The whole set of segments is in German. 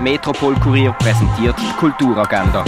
Metropol Kurier präsentiert Kulturagenda.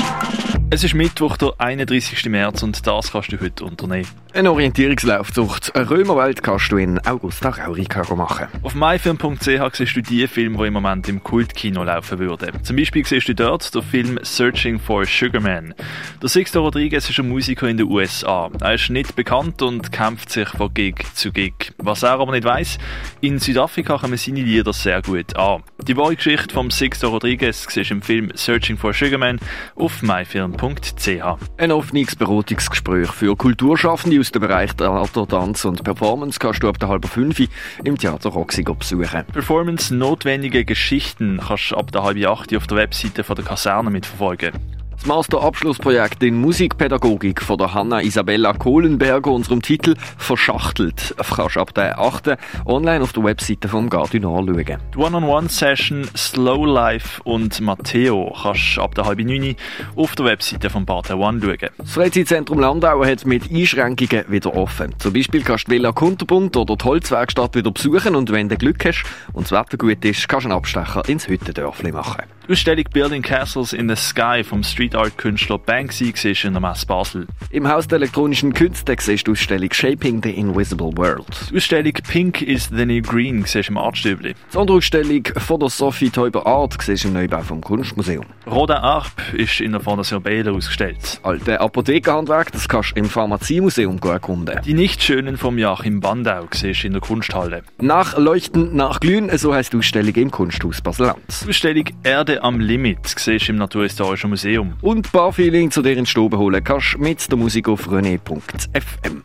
Es ist Mittwoch, der 31. März und das kannst du heute unternehmen. Ein Orientierungslauf durch die Römerwelt kannst du in Augusta Raurica machen. Auf myfilm.ch siehst du die Filme, die im Moment im Kultkino laufen würden. Zum Beispiel siehst du dort den Film Searching for Sugarman. Der Sixto Rodriguez ist ein Musiker in den USA. Er ist nicht bekannt und kämpft sich von Gig zu Gig. Was er aber nicht weiss, in Südafrika kommen seine Lieder sehr gut an. Die wahre Geschichte von Sixto Rodriguez siehst du im Film Searching for Sugarman auf myfilm.ch ein offenes Beratungsgespräch für Kulturschaffende aus dem Bereich Theater, Tanz und Performance kannst du ab der halben fünf im Theater Roxy besuchen. Performance notwendige Geschichten kannst du ab der halben acht auf der Webseite von der Kaserne mitverfolgen. Das Masterabschlussprojekt in Musikpädagogik von der Hanna Isabella Kohlenberger, unserem Titel Verschachtelt, kannst du ab der 8. online auf der Webseite vom Gardu anschauen. Die One-on-One-Session Slow Life und Matteo kannst du ab der halben 9 auf der Webseite vom Partner One schauen. Das Freizeitzentrum Landau hat mit Einschränkungen wieder offen. Zum Beispiel kannst du Villa Kunterbund oder die Holzwerkstatt wieder besuchen und wenn du Glück hast und das Wetter gut ist, kannst du einen Abstecher ins Hüttendörfli machen. Die Ausstellung Building Castles in the Sky vom Street Art Künstler Banksy siehst in der Messe Basel. Im Haus der elektronischen Künste siehst du die Ausstellung Shaping the Invisible World. Die Ausstellung Pink is the New Green siehst im Artstübli. Die Sonderausstellung von der Sophie Teuber Art siehst im Neubau vom Kunstmuseum. Rodin Arp ist in der Fondation Baylor ausgestellt. Alte Apothekerhandwerk, das kannst du im Pharmaziemuseum erkunden. Die Nichtschönen vom Joachim Bandau siehst in der Kunsthalle. Nachleuchten, nachglühen, so heisst die Ausstellung im Kunsthaus Basel-Land. Ausstellung Erde am Limit siehst im Naturhistorischen Museum. Und Barfeeling zu dir in Stube holen kannst mit der Musik auf rené.fm.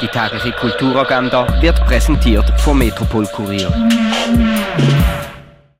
Die tägliche Kulturagenda wird präsentiert vom Metropol Kurier.